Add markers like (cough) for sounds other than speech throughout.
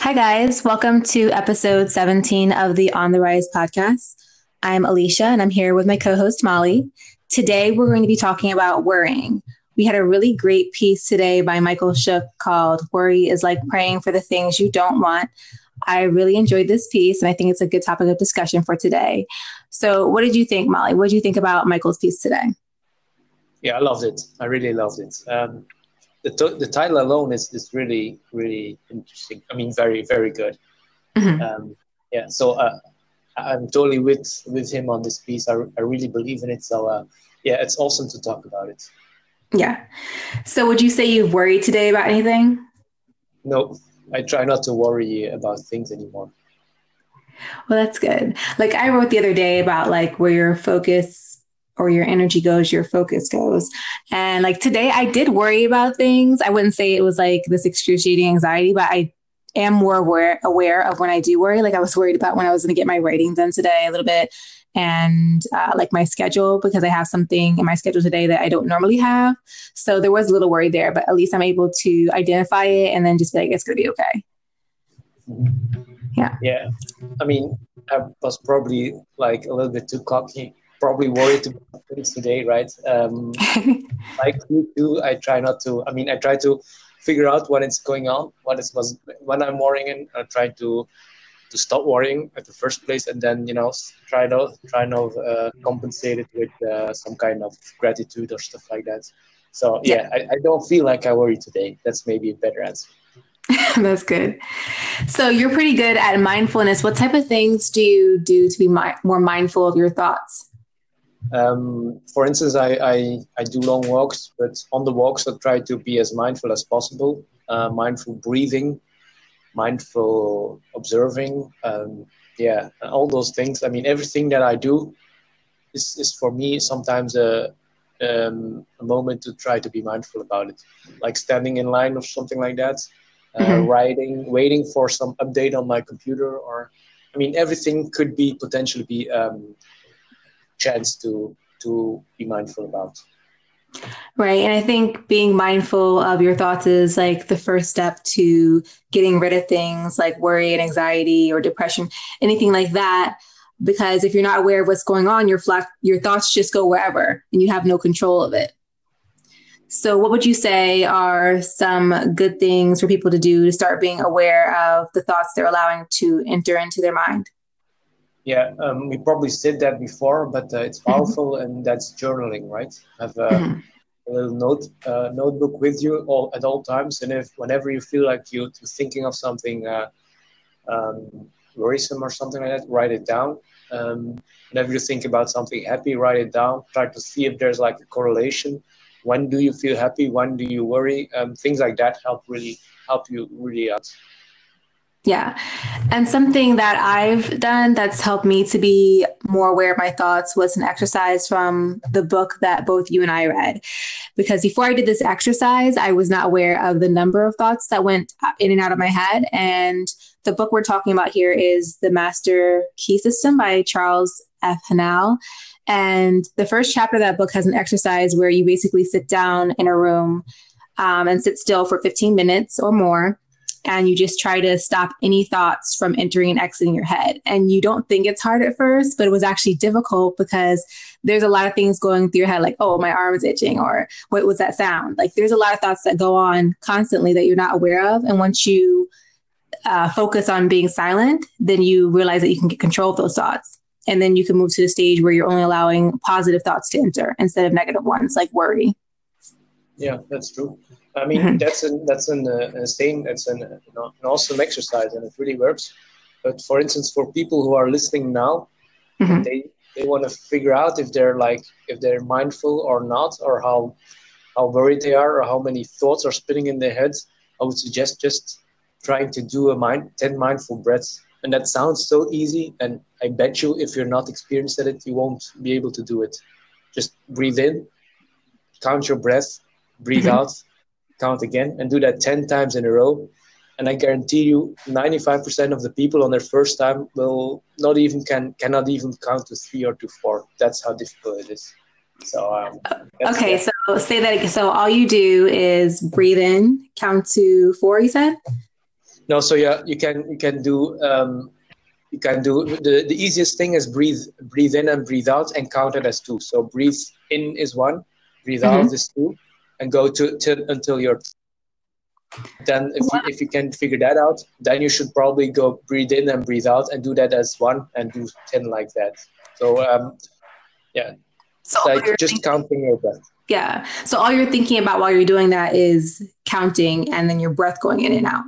Hi, guys. Welcome to episode 17 of the On the Rise podcast. I'm Alicia and I'm here with my co host, Molly. Today, we're going to be talking about worrying. We had a really great piece today by Michael Shook called Worry is Like Praying for the Things You Don't Want. I really enjoyed this piece and I think it's a good topic of discussion for today. So, what did you think, Molly? What did you think about Michael's piece today? Yeah, I loved it. I really loved it. Um, the, t- the title alone is, is really really interesting. I mean, very very good. Mm-hmm. Um, yeah, so uh, I'm totally with with him on this piece. I, I really believe in it. So uh, yeah, it's awesome to talk about it. Yeah. So would you say you've worried today about anything? No, I try not to worry about things anymore. Well, that's good. Like I wrote the other day about like where your focus or your energy goes, your focus goes. And like today, I did worry about things. I wouldn't say it was like this excruciating anxiety, but I am more aware aware of when I do worry. Like I was worried about when I was going to get my writing done today a little bit, and uh, like my schedule because I have something in my schedule today that I don't normally have. So there was a little worry there, but at least I'm able to identify it and then just be like, it's going to be okay. Yeah. Yeah. I mean, I was probably like a little bit too cocky probably worried about things today, right? Um, (laughs) like you do, I try not to. I mean, I try to figure out what is going on, what is was when I'm worrying, and I try to to stop worrying at the first place, and then you know try to try to uh, compensate it with uh, some kind of gratitude or stuff like that. So yeah, I, I don't feel like I worry today. That's maybe a better answer. (laughs) That's good. So you're pretty good at mindfulness. What type of things do you do to be mi- more mindful of your thoughts? Um, for instance, I, I, I, do long walks, but on the walks, I try to be as mindful as possible. Uh, mindful breathing, mindful observing. Um, yeah, all those things. I mean, everything that I do is, is for me sometimes a, um, a moment to try to be mindful about it. Like standing in line or something like that, uh, mm-hmm. writing, waiting for some update on my computer, or I mean, everything could be potentially be um, chance to to be mindful about. Right. And I think being mindful of your thoughts is like the first step to getting rid of things like worry and anxiety or depression, anything like that. Because if you're not aware of what's going on, your your thoughts just go wherever and you have no control of it. So, what would you say are some good things for people to do to start being aware of the thoughts they're allowing to enter into their mind? Yeah, um, we probably said that before, but uh, it's mm-hmm. powerful, and that's journaling, right? Have a, mm-hmm. a little note uh, notebook with you all at all times, and if whenever you feel like you're thinking of something uh, um, worrisome or something like that, write it down. Um, whenever you think about something happy, write it down. Try to see if there's like a correlation. When do you feel happy? When do you worry? Um, things like that help really help you really out. Yeah. And something that I've done that's helped me to be more aware of my thoughts was an exercise from the book that both you and I read. Because before I did this exercise, I was not aware of the number of thoughts that went in and out of my head. And the book we're talking about here is The Master Key System by Charles F. Haanel. And the first chapter of that book has an exercise where you basically sit down in a room um, and sit still for 15 minutes or more and you just try to stop any thoughts from entering and exiting your head. And you don't think it's hard at first, but it was actually difficult because there's a lot of things going through your head, like, oh, my arm's itching, or what was that sound? Like, there's a lot of thoughts that go on constantly that you're not aware of. And once you uh, focus on being silent, then you realize that you can get control of those thoughts. And then you can move to the stage where you're only allowing positive thoughts to enter instead of negative ones, like worry. Yeah, that's true. I mean, mm-hmm. (laughs) that's an that's an, uh, that's an, you know, an awesome exercise, and it really works. But for instance, for people who are listening now, mm-hmm. they they want to figure out if they're like if they're mindful or not, or how how worried they are, or how many thoughts are spinning in their heads. I would suggest just trying to do a mind ten mindful breaths, and that sounds so easy. And I bet you, if you're not experienced at it, you won't be able to do it. Just breathe in, count your breath, breathe mm-hmm. out count again and do that 10 times in a row. And i guarantee you 95% of the people on their first time will not even can cannot even count to three or to four. That's how difficult it is. So um, okay so say that so all you do is breathe in count to four you said? No, so yeah, you can you can do um, you can do the, the easiest thing is breathe breathe in and breathe out and count it as two. So breathe in is one, breathe mm-hmm. out is two, and go to, to until you're then if, you, if you can figure that out then you should probably go breathe in and breathe out and do that as one and do 10 like that. So um yeah. So like just thinking, counting your breath. Yeah. So all you're thinking about while you're doing that is counting and then your breath going in and out.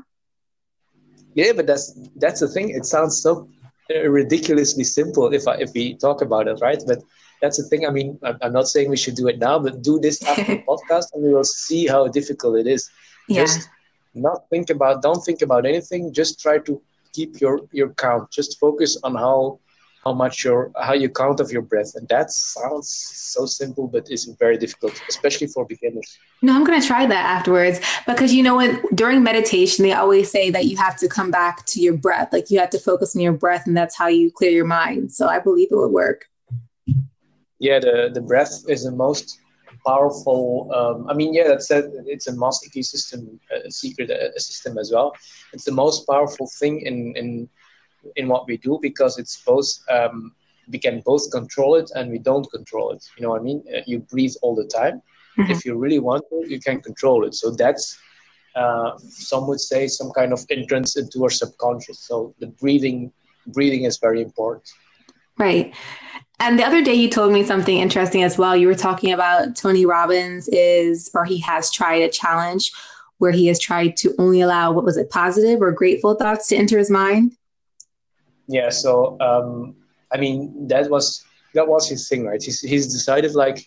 Yeah but that's that's the thing. It sounds so ridiculously simple if I, if we talk about it right? But that's the thing. I mean i'm not saying we should do it now but do this after the (laughs) podcast and we will see how difficult it is. Yeah. just not think about don't think about anything. Just try to keep your your count. Just focus on how how much your how you count of your breath. And that sounds so simple but it's very difficult especially for beginners. No i'm going to try that afterwards. Because you know what? During meditation they always say that you have to come back to your breath. Like you have to focus on your breath and that's how you clear your mind. So i believe it would work yeah the the breath is the most powerful. Um, I mean, yeah, that's a, it's a system, a secret a system as well. It's the most powerful thing in in in what we do because it's both. Um, we can both control it and we don't control it. You know what I mean? Uh, you breathe all the time. Mm-hmm. If you really want to, you can control it. So that's uh, some would say some kind of entrance into our subconscious. So the breathing breathing is very important. Right. And the other day you told me something interesting as well. You were talking about Tony Robbins is, or he has tried a challenge where he has tried to only allow, what was it, positive or grateful thoughts to enter his mind? Yeah. So, um, I mean, that was, that was his thing, right? He's, he's decided like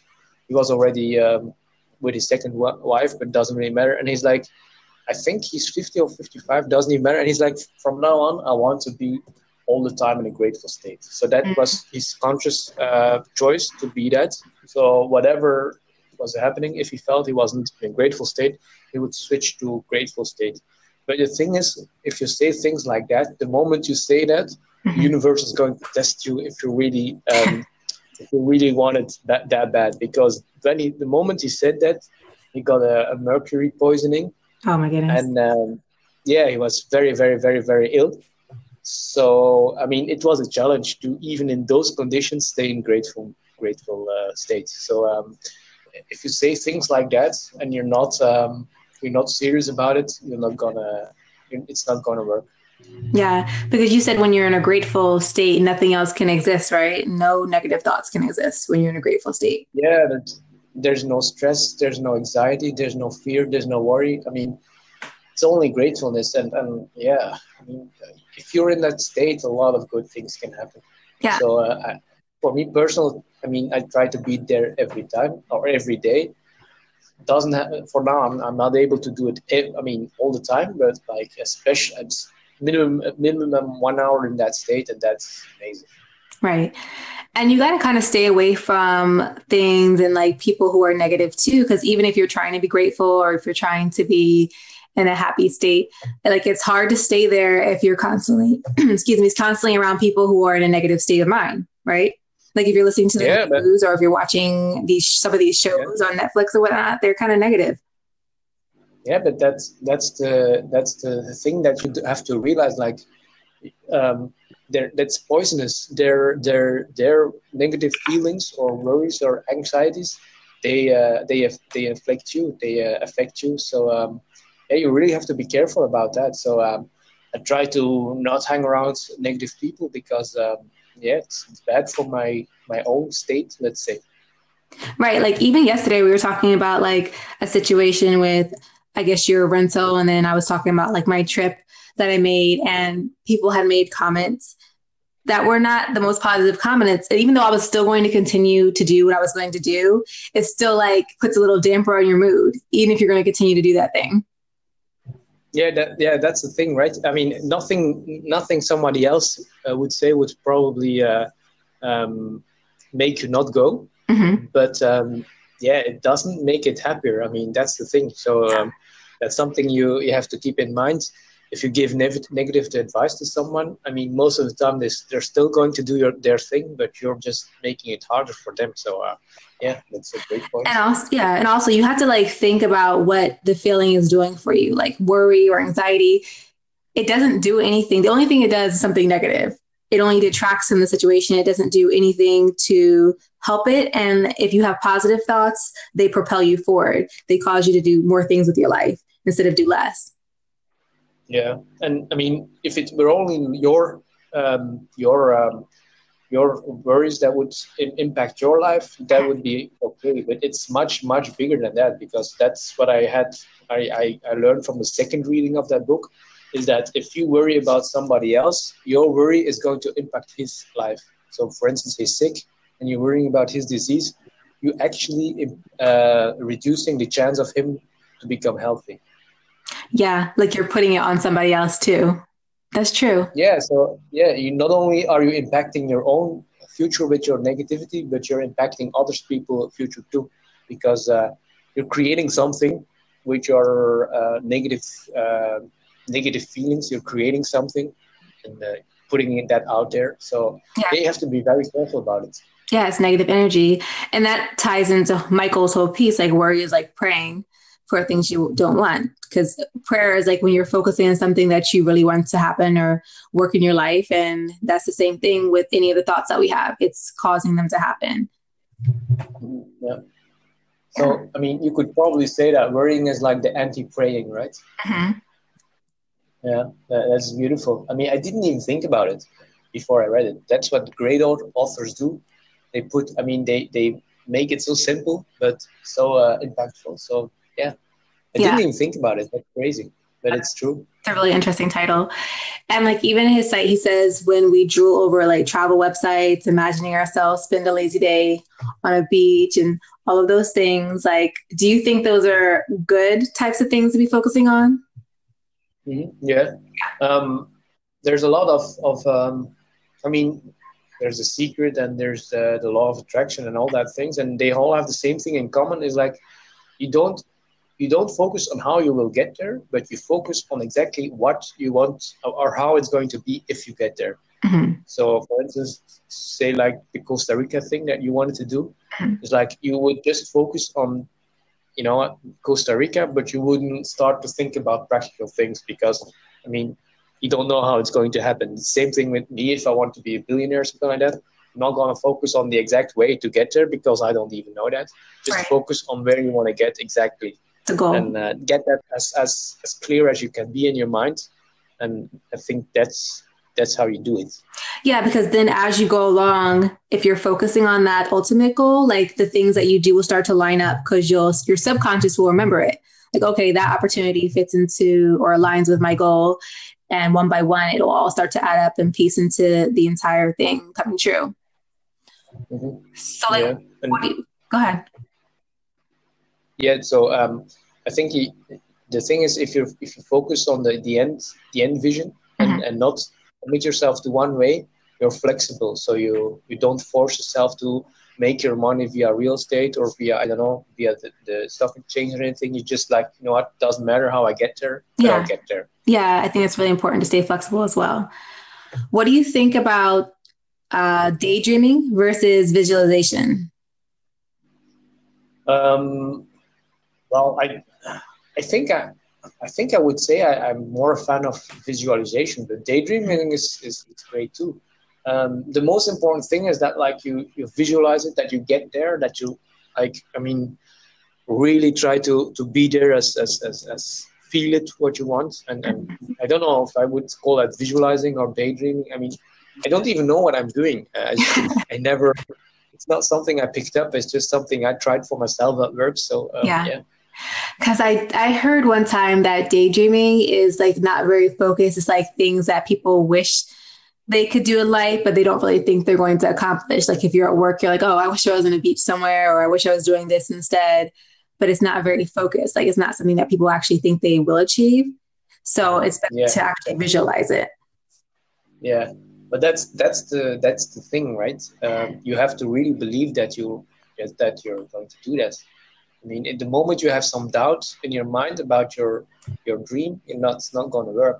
he was already um, with his second wife, but doesn't really matter. And he's like, I think he's 50 or 55, doesn't even matter. And he's like, from now on, I want to be all the time in a grateful state. So that mm. was his conscious uh, choice to be that. So whatever was happening, if he felt he wasn't in a grateful state, he would switch to grateful state. But the thing is, if you say things like that, the moment you say that, mm-hmm. the universe is going to test you if you really, um, (laughs) if you really want it that, that bad. Because when he, the moment he said that, he got a, a mercury poisoning. Oh my goodness! And um, yeah, he was very, very, very, very ill. So, I mean, it was a challenge to even in those conditions stay in grateful, grateful uh, state. So, um, if you say things like that and you're not, um, you're not serious about it, you're not gonna, it's not gonna work. Yeah, because you said when you're in a grateful state, nothing else can exist, right? No negative thoughts can exist when you're in a grateful state. Yeah, there's no stress, there's no anxiety, there's no fear, there's no worry. I mean, it's only gratefulness, and and yeah, I mean, if you're in that state, a lot of good things can happen. Yeah. So uh, I, for me personally, I mean, I try to be there every time or every day. Doesn't have, for now. I'm, I'm not able to do it. I mean, all the time, but like especially minimum minimum one hour in that state, and that's amazing. Right. And you got to kind of stay away from things and like people who are negative too, because even if you're trying to be grateful or if you're trying to be in a happy state. Like it's hard to stay there if you're constantly, (clears throat) excuse me, it's constantly around people who are in a negative state of mind, right? Like if you're listening to the yeah, news or if you're watching these some of these shows yeah. on Netflix or whatnot, they're kind of negative. Yeah, but that's that's the that's the thing that you have to realize. Like, um, they're, that's poisonous. Their their their negative feelings or worries or anxieties, they uh, they they affect you. They uh, affect you. So um, yeah, you really have to be careful about that. So um, I try to not hang around negative people because um, yeah, it's, it's bad for my my own state. Let's say. Right. Like even yesterday, we were talking about like a situation with, I guess, your rental, and then I was talking about like my trip that I made, and people had made comments that were not the most positive comments. And even though I was still going to continue to do what I was going to do, it still like puts a little damper on your mood, even if you're going to continue to do that thing. Yeah, that, yeah, that's the thing, right? I mean, nothing, nothing somebody else uh, would say would probably uh, um, make you not go, mm-hmm. but um, yeah, it doesn't make it happier. I mean, that's the thing. So um, that's something you you have to keep in mind if you give ne- negative advice to someone, I mean, most of the time they, they're still going to do your, their thing, but you're just making it harder for them. So, uh, yeah, that's a great point. And also, yeah, and also you have to like think about what the feeling is doing for you, like worry or anxiety. it doesn't do anything. The only thing it does is something negative. It only detracts from the situation. It doesn't do anything to help it. And if you have positive thoughts, they propel you forward. They cause you to do more things with your life instead of do less. Yeah, and I mean, if it were only your um, your um, your worries that would impact your life, that would be okay. But it's much much bigger than that because that's what I had. I, I, I learned from the second reading of that book is that if you worry about somebody else, your worry is going to impact his life. So, for instance, he's sick and you're worrying about his disease, you actually uh, reducing the chance of him to become healthy. Yeah, like you're putting it on somebody else too. That's true. Yeah. So yeah, you not only are you impacting your own future with your negativity, but you're impacting others people future too, because uh, you're creating something with your uh, negative uh, negative feelings. You're creating something and uh, putting that out there. So yeah. you have to be very careful about it. Yeah, it's negative energy, and that ties into Michael's whole piece. Like worry is like praying for things you don't want. Because prayer is like when you're focusing on something that you really want to happen or work in your life and that's the same thing with any of the thoughts that we have. It's causing them to happen. Yeah so i mean you could probably say that worrying is like the anti-praying right? Mm-hmm. yeah that's beautiful. I mean i didn't even think about it before i read it. That's what great authors do. They put i mean they they make it so simple but so uh, impactful. So yeah. I yeah. didn't even think about it. That's crazy, but it's true. It's a really interesting title. And like even his site, he says when we drool over like travel websites, imagining ourselves spend a lazy day on a beach and all of those things, like, do you think those are good types of things to be focusing on? Mm-hmm. Yeah. Um, there's a lot of, of um, I mean, there's a secret and there's the, the law of attraction and all that things. And they all have the same thing in common is like, you don't you don't focus on how you will get there, but you focus on exactly what you want or how it's going to be if you get there. Mm-hmm. So, for instance, say like the Costa Rica thing that you wanted to do, mm-hmm. it's like you would just focus on, you know, Costa Rica, but you wouldn't start to think about practical things because, I mean, you don't know how it's going to happen. Same thing with me if I want to be a billionaire or something like that. I'm not going to focus on the exact way to get there because I don't even know that. Just right. focus on where you want to get exactly the goal and uh, get that as, as as clear as you can be in your mind. And i think that's that's how you do it. Yeah because then as you go along if you're focusing on that ultimate goal like the things that you do will start to line up because you'll your subconscious will remember it. Like okay that opportunity fits into or aligns with my goal. And one by one it'll all start to add up and piece into the entire thing coming true. Mm-hmm. so like yeah. what do you, go ahead yeah, so um, I think he, the thing is, if you if you focus on the, the end the end vision and, mm-hmm. and not commit yourself to one way, you're flexible. So you you don't force yourself to make your money via real estate or via I don't know via the, the stock exchange or anything. You just like you know what doesn't matter how I get there, yeah. I'll get there. Yeah, I think it's really important to stay flexible as well. What do you think about uh, daydreaming versus visualization? Um, well, I, I think I, I think I would say I, am more a fan of visualization, but daydreaming is, is, is great too. Um, the most important thing is that like you you visualize it, that you get there, that you like. I mean, really try to to be there as as as, as feel it what you want. And, and I don't know if I would call that visualizing or daydreaming. I mean, I don't even know what I'm doing. Uh, I, (laughs) I never. It's not something I picked up. It's just something I tried for myself that works. So um, yeah. yeah. Because I, I heard one time that daydreaming is like not very focused. It's like things that people wish they could do in life, but they don't really think they're going to accomplish. Like if you're at work, you're like, oh, I wish I was on a beach somewhere, or I wish I was doing this instead. But it's not very focused. Like it's not something that people actually think they will achieve. So it's better yeah. to actually visualize it. Yeah, but that's that's the that's the thing, right? Um, you have to really believe that you that you're going to do that. I mean, the moment you have some doubt in your mind about your your dream, you're not, it's not going to work.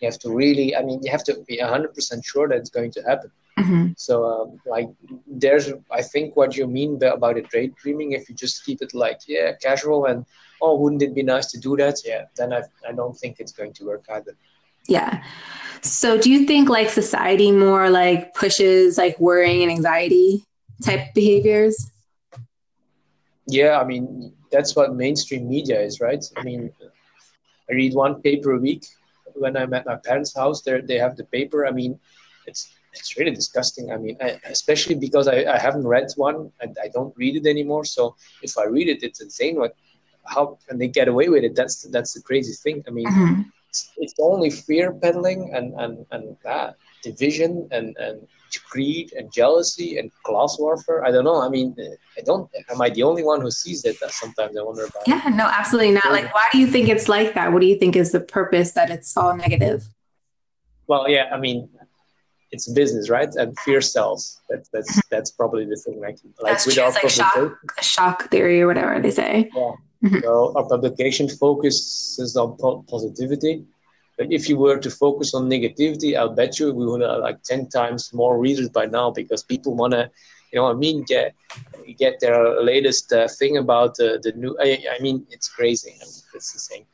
You have to really, I mean, you have to be 100% sure that it's going to happen. Mm-hmm. So, um, like, there's, I think, what you mean by, about a daydreaming, if you just keep it like, yeah, casual and, oh, wouldn't it be nice to do that? Yeah, then I, I don't think it's going to work either. Yeah. So do you think like society more like pushes like worrying and anxiety type behaviors? Yeah, I mean that's what mainstream media is, right? I mean I read one paper a week when I'm at my parents' house. There they have the paper. I mean it's it's really disgusting. I mean, I, especially because I, I haven't read one and I don't read it anymore. So if I read it, it's insane. What, how can they get away with it? That's that's the crazy thing. I mean, mm-hmm. it's, it's, only fear peddling and and and that division and and greed and jealousy and class warfare. I don't know. I mean, I don't. Am I the only one who sees it? That sometimes I wonder about. Yeah, no, absolutely not. Like, why do you think it's like that? What do you think is the purpose that it's all negative? Well, yeah, I mean, it's business, right? And fear sells. That's that's mm-hmm. that's probably the thing. Like like that's without like shock, shock theory or whatever they say. Yeah. Mm-hmm. So our publication focuses on po- positivity. But if you were to focus on negativity, I'll bet you we would have like ten times more readers by now because people want to, you know, I mean, get get their latest uh, thing about uh, the new. I, I, mean, it's crazy. I mean, it's insane.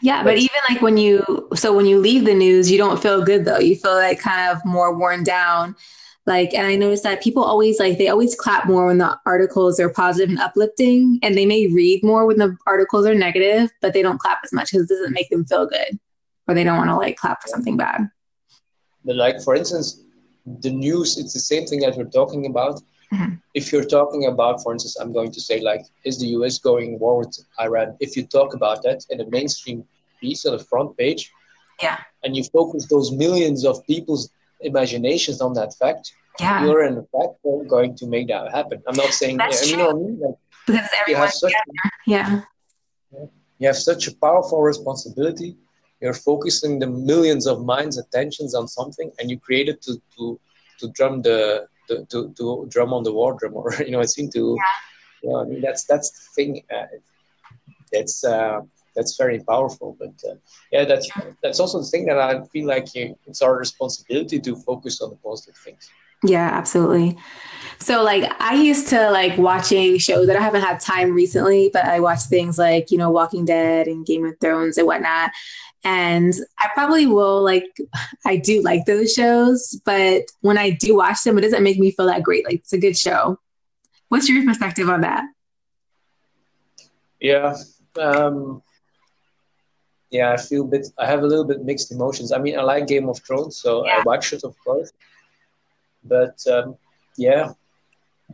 Yeah, but, but even like when you so when you leave the news, you don't feel good though. You feel like kind of more worn down. Like, and I noticed that people always like they always clap more when the articles are positive and uplifting, and they may read more when the articles are negative, but they don't clap as much because it doesn't make them feel good, or they don't want to like clap for something bad. But like for instance, the news, it's the same thing that we're talking about. Mm-hmm. If you're talking about, for instance, I'm going to say like, is the US going war with Iran? If you talk about that in a mainstream piece on the front page, yeah, and you focus those millions of people's imaginations on that fact, yeah. you're in fact going to make that happen. I'm not saying That's you know I mean? like, because everyone such, yeah. You have such a powerful responsibility. You're focusing the millions of minds' attentions on something, and you create it to to to drum the to, to, to drum on the war drum (laughs) or you know I seem to yeah. you know I mean that's that's the thing uh, that's uh, that's very powerful but uh, yeah that's that's also the thing that I feel like you, it's our responsibility to focus on the positive things. Yeah absolutely. So like I used to like watching shows that I haven't had time recently but I watch things like you know Walking Dead and Game of Thrones and whatnot and I probably will like, (laughs) I do like those shows, but when I do watch them, it doesn't make me feel that great. Like it's a good show. What's your perspective on that? Yeah. Um, yeah, I feel a bit, I have a little bit mixed emotions. I mean, I like Game of Thrones, so yeah. I watch it, of course. But um, yeah,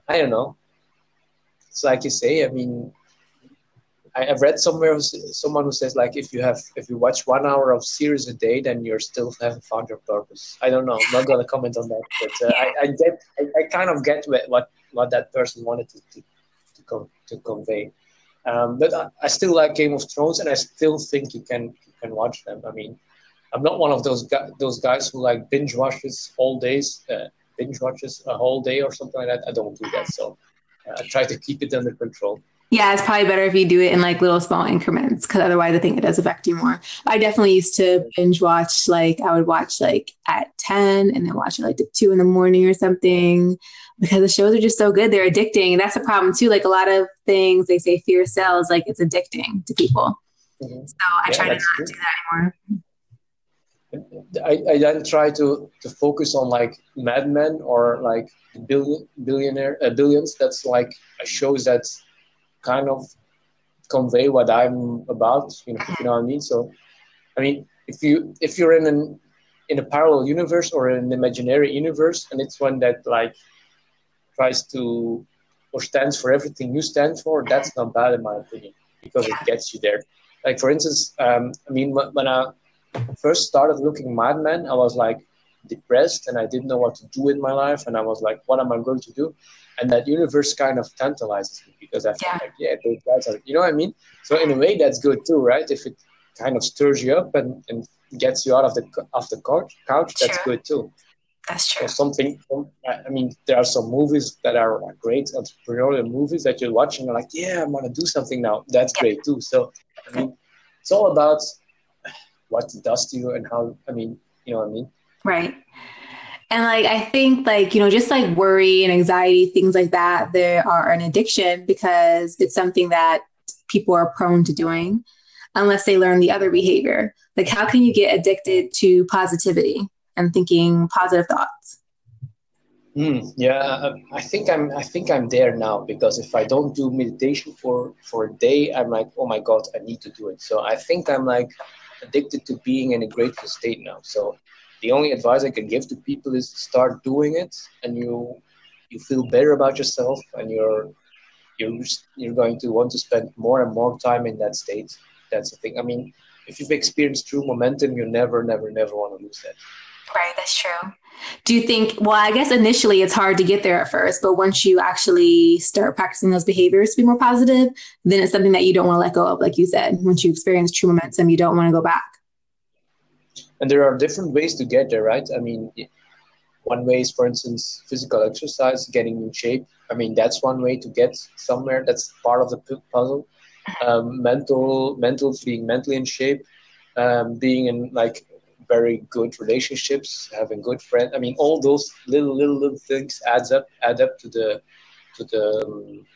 I don't know. It's like you say, I mean, I, have read somewhere someone who says like if you have if you watch one hour of series a day, then you're still haven't found your purpose. I don't know. I'm not gonna comment on that, but uh, I, I, get I, I, kind of get what what that person wanted to to to, com- to convey. Um, but I, I, still like Game of Thrones, and I still think you can you can watch them. I mean, I'm not one of those guys those guys who like binge watches all days, uh, binge watches a whole day or something like that. I don't do that, so uh, I try to keep it under control. Yeah, it's probably better if you do it in like little small increments because otherwise I think it does affect you more. I definitely used to binge watch like I would watch like at 10 and then watch it like at 2 in the morning or something because the shows are just so good. They're addicting. And that's the problem too. Like a lot of things they say fear sells, like it's addicting to people. Mm-hmm. So I yeah, try to not true. do that anymore. I, I then try to, to focus on like Mad Men or like billion, billionaire uh, billions. That's like a shows that kind of convey what I'm about. You know, you know what I mean. So, I mean, if you if you're in an in a parallel universe or an imaginary universe, and it's one that like tries to or stands for everything you stand for, that's not bad in my opinion because it gets you there. Like for instance, um, I mean, when I first started looking Mad Men, I was like depressed and I didn't know what to do in my life, and I was like, what am I going to do? And that universe kind of tantalizes me because I feel yeah. like, yeah, those guys are, you know what I mean? So in a way, that's good too, right? If it kind of stirs you up and, and gets you out of the off the couch, couch that's good too. That's true. Or something. I mean, there are some movies that are great entrepreneurial movies that you're watching. You're like, yeah, I'm gonna do something now. That's great too. So, I mean, it's all about what it does to you and how. I mean, you know what I mean? Right. And like I think like, you know, just like worry and anxiety, things like that, they are an addiction because it's something that people are prone to doing. unless they learn the other behavior. Like, how can you get addicted to positivity and thinking positive thoughts? Mm, yeah, I think I'm. I think I'm there now because if I don't do meditation for for a day, I'm like, oh my god, I need to do it. So I think I'm like addicted to being in a grateful state now. So the only advice I can give to people is start doing it, and you you feel better about yourself, and you're you're you're going to want to spend more and more time in that state. That's the thing. I mean, if you've experienced true momentum, you never, never, never want to lose that. Right, that's true. Do you think, well, I guess initially it's hard to get there at first, but once you actually start practicing those behaviors to be more positive, then it's something that you don't want to let go of, like you said. Once you experience true momentum, you don't want to go back. And there are different ways to get there, right? I mean, one way is, for instance, physical exercise, getting in shape. I mean, that's one way to get somewhere. That's part of the puzzle. Um, mental, mental, being mentally in shape, um, being in like very good relationships, having good friends. I mean, all those little, little, little things adds up, add up to the, to the, um,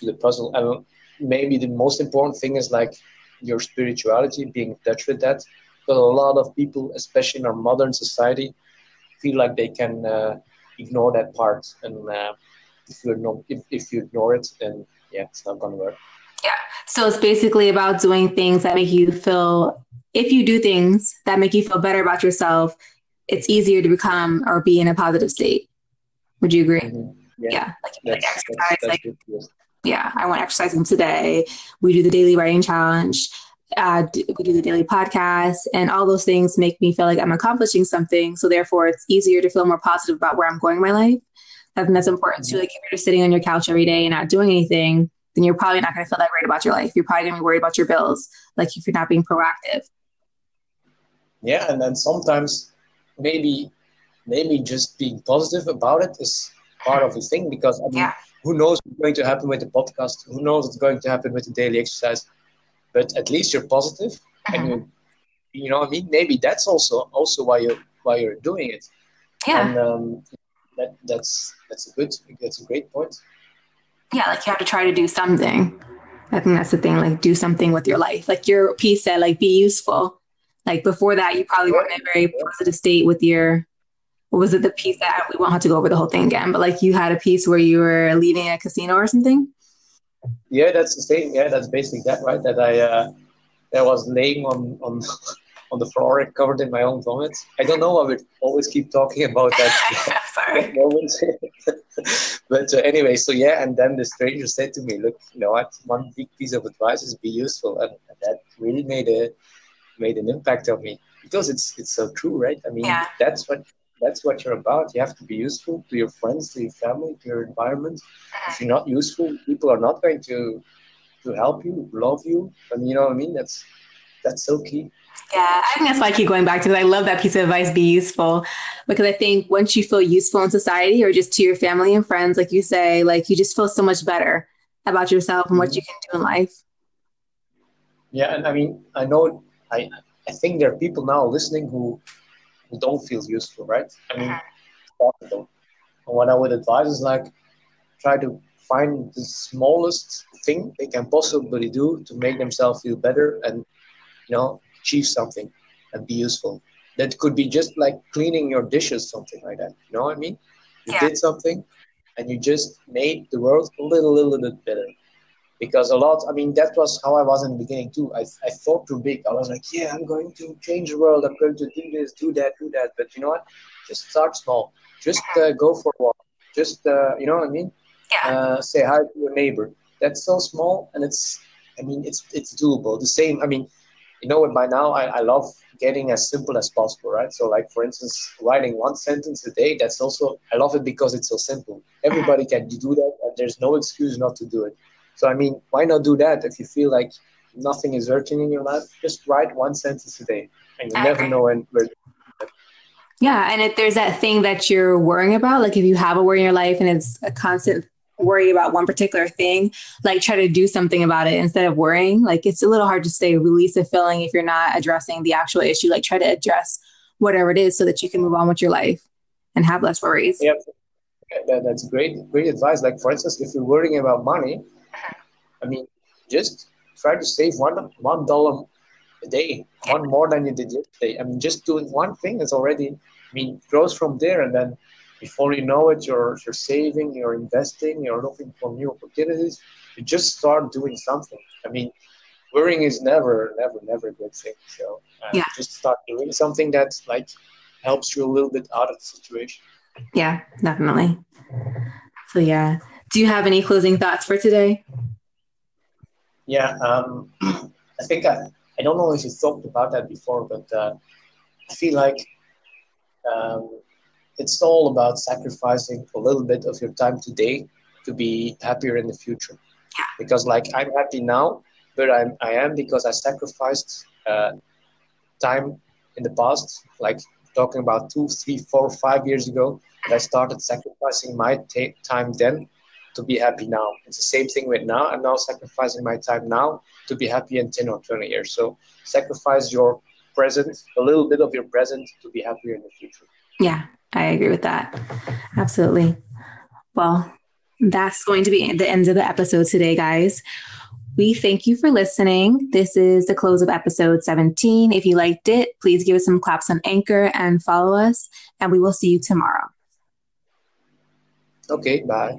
to the puzzle. And maybe the most important thing is like your spirituality, being in touch with that. But a lot of people, especially in our modern society, feel like they can uh, ignore that part. And uh, if you not, if, if you ignore it, then yeah, it's not going to work. Yeah. So it's basically about doing things that make you feel if you do things that make you feel better about yourself, it's easier to become or be in a positive state. Would you agree? Mm-hmm. Yeah. yeah. Like, like exercise. That's, that's like, good, yeah, I went exercising today. We do the daily writing challenge. Uh, we do the daily podcast, and all those things make me feel like I'm accomplishing something. So therefore, it's easier to feel more positive about where I'm going in my life. I think that's important too. Like if you're just sitting on your couch every day and not doing anything, then you're probably not going to feel that great about your life. You're probably going to be worried about your bills. Like if you're not being proactive yeah and then sometimes maybe maybe just being positive about it is part of the thing because I mean, yeah. who knows what's going to happen with the podcast who knows what's going to happen with the daily exercise but at least you're positive and you you know I mean maybe that's also also why you why you're doing it yeah and um, that that's that's a good that's a great point yeah like you have to try to do something I think that's the thing like do something with your life like your piece said like be useful like before that, you probably weren't in a very positive state with your. What was it? The piece that we won't have to go over the whole thing again, but like you had a piece where you were leaving a casino or something. Yeah, that's the same. Yeah, that's basically that, right? That I uh, that was laying on on (laughs) on the floor, covered in my own vomit. I don't know. I would always keep talking about that, (laughs) (laughs) moment. but uh, anyway, so yeah, and then the stranger said to me, "Look, you know what? One big piece of advice is be useful," and, and that really made a made an impact on me because it's it's so true, right? I mean, yeah. that's what that's what you're about. You have to be useful to your friends, to your family, to your environment. If you're not useful, people are not going to to help you, love you, and you know what I mean. That's that's so key. Yeah, I think that's why I keep going back to it. I love that piece of advice, be useful. Because I think once you feel useful in society or just to your family and friends, like you say, like you just feel so much better about yourself and what mm-hmm. you can do in life. Yeah, and I mean, I know I I think there are people now listening who who don't feel useful, right? I mean, uh-huh. what I would advise is like try to find the smallest thing they can possibly do to make themselves feel better and you know achieve something and be useful. That could be just like cleaning your dishes, something like that. You know what I mean? You yeah. did something and you just made the world a little, little bit better because a lot i mean that was how i was in the beginning too. I, I thought too big. I was like yeah i'm going to change the world. I'm going to do this do that do that. But you know what? Just start small. Just uh, go for a walk. Just uh, you know what i mean? Yeah. uh, say hi to your neighbor. That's so small and it's i mean it's it's doable. The same i mean you know what by now I, I love getting as simple as possible right? So like for instance writing one sentence a day that's also i love it because it's so simple. Everybody can do that and there's no excuse not to do it so, I mean, why not do that if you feel like nothing is urgent in your life? Just write one sentence a day, and you never know when. Where yeah, and if there's that thing that you're worrying about, like if you have a worry in your life and it's a constant worry about one particular thing, like try to do something about it instead of worrying. Like it's a little hard to say release a feeling if you're not addressing the actual issue. Like try to address whatever it is so that you can move on with your life and have less worries. Yeah, that, that's great, great advice. Like for instance, if you're worrying about money, I mean, just try to save one one dollar a day, one more than you did yesterday. I mean, just doing one thing is already. I mean, grows from there, and then before you know it, you're you're saving, you're investing, you're looking for new opportunities. You just start doing something. I mean, worrying is never, never, never a good thing. So uh, yeah. just start doing something that like helps you a little bit out of the situation. Yeah, definitely. So yeah, do you have any closing thoughts for today? Yeah, um, (clears throat) I think I, I don't know if you talked about that before, but uh, I feel like um, it's all about sacrificing a little bit of your time today to be happier in the future. Yeah. Because like I'm happy now, but I'm I am because I sacrificed uh, time in the past, like talking about two, three, four, five years ago. And I started sacrificing my t- time then to be happy now. It's the same thing with now. I'm now sacrificing my time now to be happy in 10 or 20 years. So sacrifice your present, a little bit of your present to be happier in the future. Yeah, I agree with that. Absolutely. Well, that's going to be the end of the episode today, guys. We thank you for listening. This is the close of episode 17. If you liked it, please give us some claps on Anchor and follow us, and we will see you tomorrow. Okay, bye.